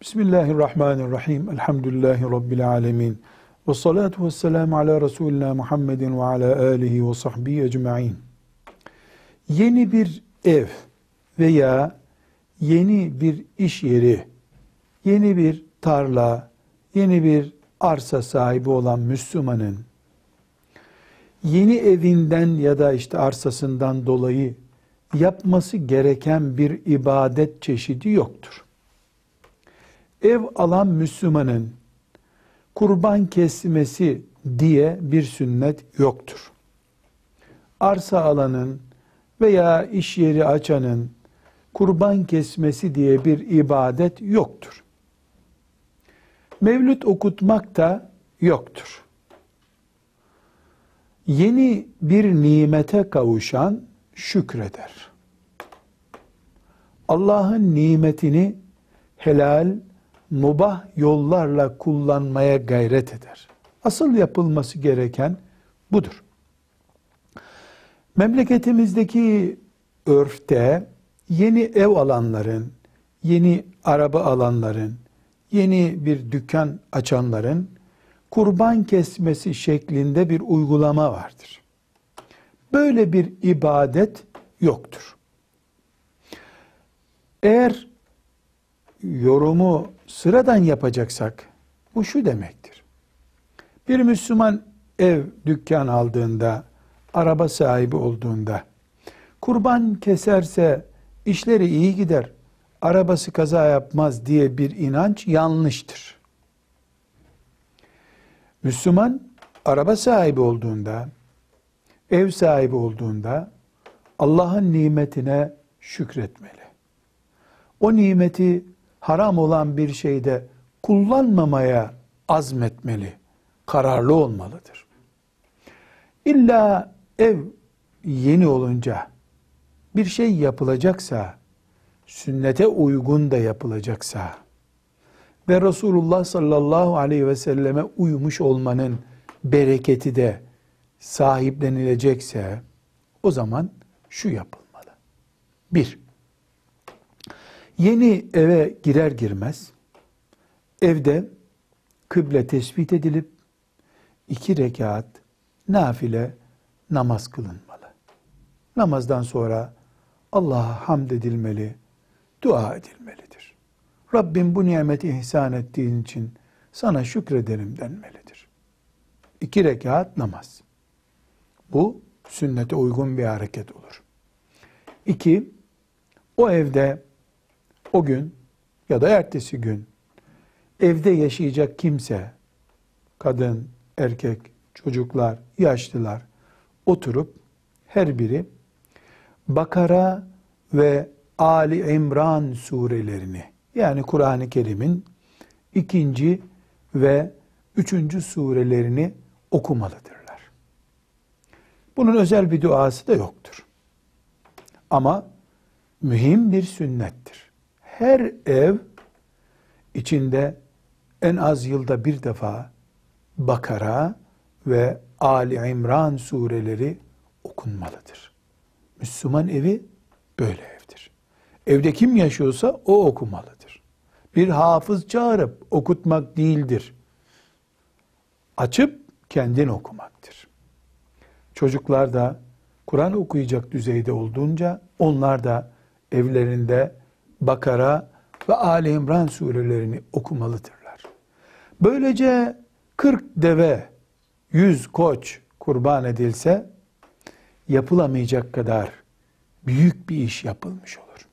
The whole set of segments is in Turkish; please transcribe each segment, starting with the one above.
Bismillahirrahmanirrahim. Elhamdülillahi Rabbil alemin. Ve salatu ve selamu ala Resulina Muhammedin ve ala alihi ve sahbihi ecma'in. Yeni bir ev veya yeni bir iş yeri, yeni bir tarla, yeni bir arsa sahibi olan Müslümanın yeni evinden ya da işte arsasından dolayı yapması gereken bir ibadet çeşidi yoktur. Ev alan Müslümanın kurban kesmesi diye bir sünnet yoktur. Arsa alanın veya iş yeri açanın kurban kesmesi diye bir ibadet yoktur. Mevlüt okutmak da yoktur. Yeni bir nimete kavuşan şükreder. Allah'ın nimetini helal, mubah yollarla kullanmaya gayret eder. Asıl yapılması gereken budur. Memleketimizdeki örfte yeni ev alanların, yeni araba alanların, yeni bir dükkan açanların kurban kesmesi şeklinde bir uygulama vardır. Böyle bir ibadet yoktur. Eğer yorumu sıradan yapacaksak bu şu demektir. Bir Müslüman ev, dükkan aldığında, araba sahibi olduğunda kurban keserse işleri iyi gider, arabası kaza yapmaz diye bir inanç yanlıştır. Müslüman araba sahibi olduğunda, ev sahibi olduğunda Allah'ın nimetine şükretmeli. O nimeti haram olan bir şeyde kullanmamaya azmetmeli, kararlı olmalıdır. İlla ev yeni olunca bir şey yapılacaksa, sünnete uygun da yapılacaksa ve Resulullah sallallahu aleyhi ve selleme uymuş olmanın bereketi de sahiplenilecekse o zaman şu yapılmalı. Bir, yeni eve girer girmez evde kıble tespit edilip iki rekat nafile namaz kılınmalı. Namazdan sonra Allah'a hamd edilmeli, dua edilmelidir. Rabbim bu nimeti ihsan ettiğin için sana şükrederim denmelidir. İki rekat namaz. Bu sünnete uygun bir hareket olur. İki, o evde o gün ya da ertesi gün evde yaşayacak kimse, kadın, erkek, çocuklar, yaşlılar oturup her biri Bakara ve Ali İmran surelerini yani Kur'an-ı Kerim'in ikinci ve üçüncü surelerini okumalıdırlar. Bunun özel bir duası da yoktur. Ama mühim bir sünnettir. Her ev içinde en az yılda bir defa Bakara ve Ali İmran sureleri okunmalıdır. Müslüman evi böyle evdir. Evde kim yaşıyorsa o okumalıdır. Bir hafız çağırıp okutmak değildir. Açıp kendin okumaktır. Çocuklar da Kur'an okuyacak düzeyde olduğunca onlar da evlerinde Bakara ve Ali İmran surelerini okumalıdırlar. Böylece 40 deve, 100 koç kurban edilse yapılamayacak kadar büyük bir iş yapılmış olur.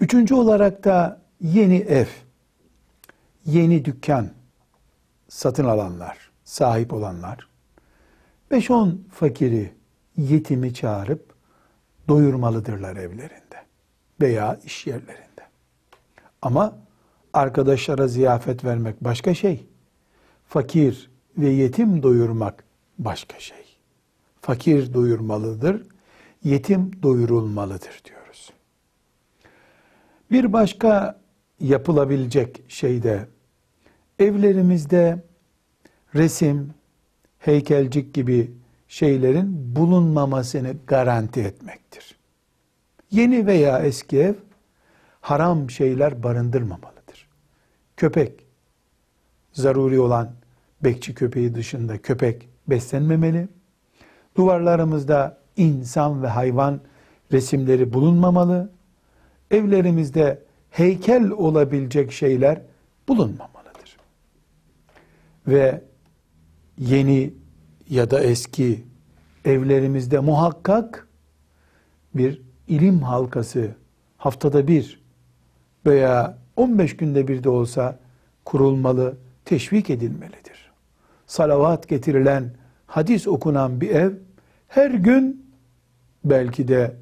Üçüncü olarak da yeni ev, yeni dükkan satın alanlar, sahip olanlar, 5-10 fakiri, yetimi çağırıp doyurmalıdırlar evlerinde veya iş yerlerinde. Ama arkadaşlara ziyafet vermek başka şey. Fakir ve yetim doyurmak başka şey. Fakir doyurmalıdır, yetim doyurulmalıdır diyoruz. Bir başka yapılabilecek şey de evlerimizde resim, heykelcik gibi şeylerin bulunmamasını garanti etmektir. Yeni veya eski ev haram şeyler barındırmamalıdır. köpek, zaruri olan bekçi köpeği dışında köpek beslenmemeli. Duvarlarımızda insan ve hayvan resimleri bulunmamalı. Evlerimizde heykel olabilecek şeyler bulunmamalıdır. Ve yeni ya da eski evlerimizde muhakkak bir ilim halkası haftada bir veya 15 günde bir de olsa kurulmalı, teşvik edilmelidir. Salavat getirilen, hadis okunan bir ev her gün belki de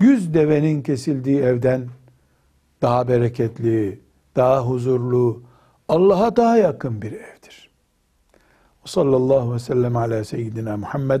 yüz devenin kesildiği evden daha bereketli, daha huzurlu, Allah'a daha yakın bir evdir. Sallallahu aleyhi ve sellem ala seyyidina Muhammed